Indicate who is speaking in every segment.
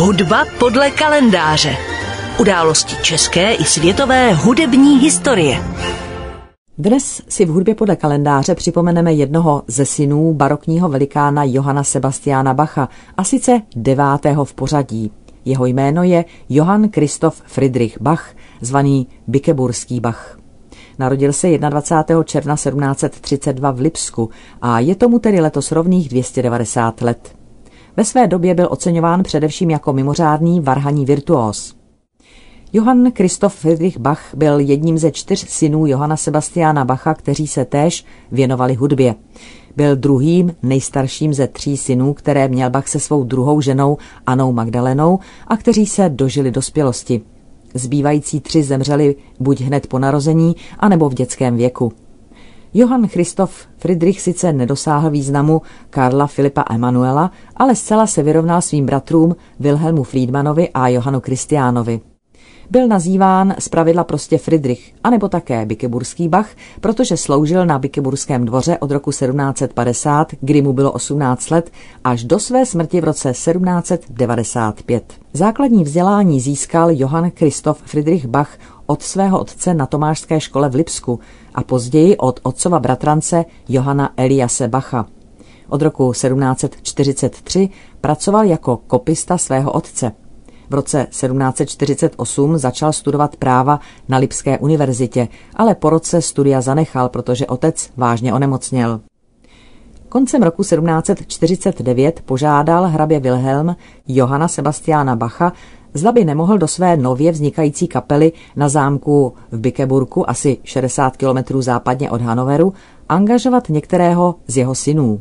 Speaker 1: Hudba podle kalendáře. Události české i světové hudební historie.
Speaker 2: Dnes si v hudbě podle kalendáře připomeneme jednoho ze synů barokního velikána Johana Sebastiana Bacha, a sice devátého v pořadí. Jeho jméno je Johann Christoph Friedrich Bach, zvaný Bikeburský Bach. Narodil se 21. června 1732 v Lipsku a je tomu tedy letos rovných 290 let. Ve své době byl oceňován především jako mimořádný varhaní virtuós. Johann Christoph Friedrich Bach byl jedním ze čtyř synů Johana Sebastiana Bacha, kteří se též věnovali hudbě. Byl druhým nejstarším ze tří synů, které měl Bach se svou druhou ženou Anou Magdalenou a kteří se dožili dospělosti. Zbývající tři zemřeli buď hned po narození, anebo v dětském věku. Johann Christoph Friedrich sice nedosáhl významu Karla Filipa Emanuela, ale zcela se vyrovnal svým bratrům Wilhelmu Friedmanovi a Johanu Kristiánovi. Byl nazýván zpravidla prostě Friedrich, anebo také Bikeburský Bach, protože sloužil na Bikeburském dvoře od roku 1750, kdy mu bylo 18 let, až do své smrti v roce 1795. Základní vzdělání získal Johann Christoph Friedrich Bach od svého otce na Tomášské škole v Lipsku a později od otcova bratrance Johana Eliase Bacha. Od roku 1743 pracoval jako kopista svého otce. V roce 1748 začal studovat práva na Lipské univerzitě, ale po roce studia zanechal, protože otec vážně onemocněl. Koncem roku 1749 požádal hrabě Wilhelm Johana Sebastiana Bacha, zda by nemohl do své nově vznikající kapely na zámku v Bikeburku, asi 60 kilometrů západně od Hanoveru, angažovat některého z jeho synů.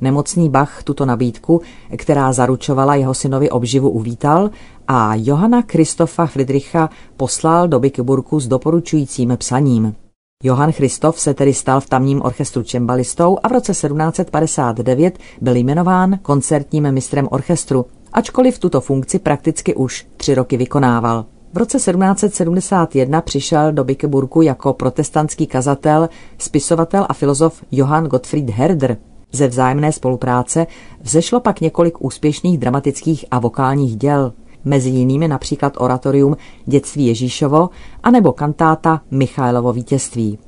Speaker 2: Nemocný Bach tuto nabídku, která zaručovala jeho synovi obživu, uvítal a Johana Kristofa Friedricha poslal do Bikeburku s doporučujícím psaním. Johann Christoph se tedy stal v tamním orchestru čembalistou a v roce 1759 byl jmenován koncertním mistrem orchestru, ačkoliv tuto funkci prakticky už tři roky vykonával. V roce 1771 přišel do Bikeburku jako protestantský kazatel, spisovatel a filozof Johann Gottfried Herder. Ze vzájemné spolupráce vzešlo pak několik úspěšných dramatických a vokálních děl, mezi jinými například oratorium Dětství Ježíšovo anebo kantáta Michailovo vítězství.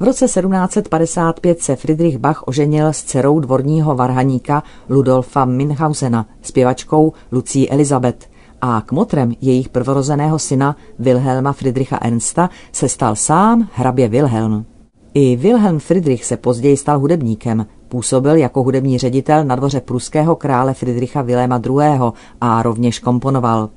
Speaker 2: V roce 1755 se Friedrich Bach oženil s dcerou dvorního varhaníka Ludolfa Minhausena, zpěvačkou Lucí Elizabeth a k motrem jejich prvorozeného syna Wilhelma Friedricha Ernsta se stal sám hrabě Wilhelm. I Wilhelm Friedrich se později stal hudebníkem. Působil jako hudební ředitel na dvoře pruského krále Friedricha Viléma II. a rovněž komponoval.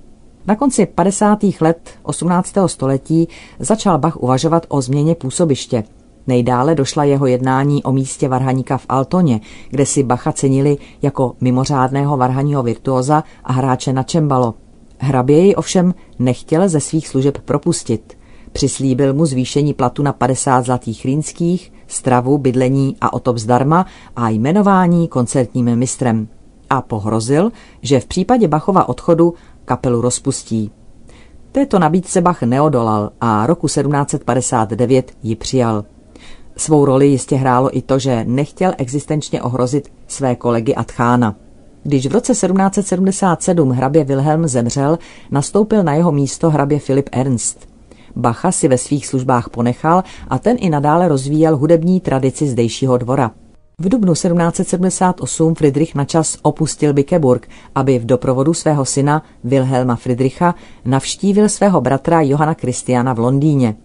Speaker 2: Na konci 50. let 18. století začal Bach uvažovat o změně působiště. Nejdále došla jeho jednání o místě varhaníka v Altoně, kde si Bacha cenili jako mimořádného varhaního virtuoza a hráče na čembalo. Hrabě jej ovšem nechtěl ze svých služeb propustit – Přislíbil mu zvýšení platu na 50 zlatých rýnských, stravu, bydlení a otop zdarma a jmenování koncertním mistrem. A pohrozil, že v případě Bachova odchodu kapelu rozpustí. Této nabídce Bach neodolal a roku 1759 ji přijal. Svou roli jistě hrálo i to, že nechtěl existenčně ohrozit své kolegy Atchána. Když v roce 1777 hrabě Wilhelm zemřel, nastoupil na jeho místo hrabě Filip Ernst. Bacha si ve svých službách ponechal a ten i nadále rozvíjel hudební tradici zdejšího dvora. V dubnu 1778 Friedrich načas opustil Bikeburg, aby v doprovodu svého syna Wilhelma Friedricha navštívil svého bratra Johana Kristiana v Londýně.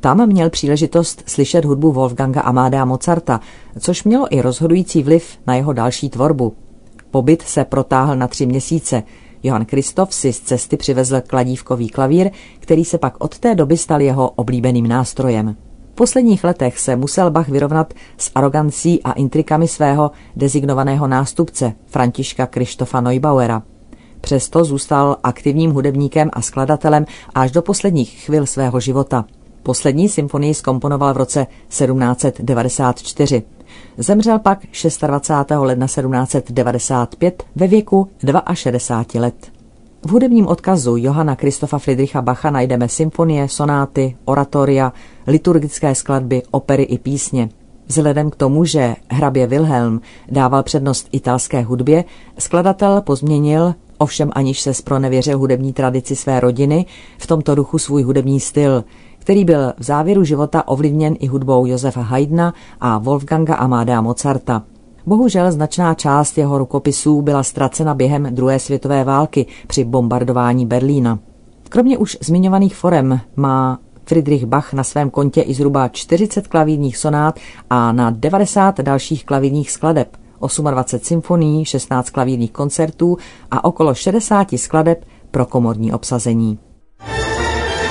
Speaker 2: Tam měl příležitost slyšet hudbu Wolfganga Amadea Mozarta, což mělo i rozhodující vliv na jeho další tvorbu. Pobyt se protáhl na tři měsíce. Johann Kristof si z cesty přivezl kladívkový klavír, který se pak od té doby stal jeho oblíbeným nástrojem. V posledních letech se musel Bach vyrovnat s arogancí a intrikami svého dezignovaného nástupce Františka Krištofa Neubauera. Přesto zůstal aktivním hudebníkem a skladatelem až do posledních chvil svého života. Poslední symfonii skomponoval v roce 1794. Zemřel pak 26. ledna 1795 ve věku 62 let. V hudebním odkazu Johana Kristofa Friedricha Bacha najdeme symfonie, sonáty, oratoria, liturgické skladby, opery i písně. Vzhledem k tomu, že hrabě Wilhelm dával přednost italské hudbě, skladatel pozměnil ovšem aniž se spronevěřil hudební tradici své rodiny, v tomto duchu svůj hudební styl, který byl v závěru života ovlivněn i hudbou Josefa Haydna a Wolfganga Amadea Mozarta. Bohužel značná část jeho rukopisů byla ztracena během druhé světové války při bombardování Berlína. Kromě už zmiňovaných forem má Friedrich Bach na svém kontě i zhruba 40 klavírních sonát a na 90 dalších klavírních skladeb, 28 symfonií, 16 klavírních koncertů a okolo 60 skladeb pro komorní obsazení.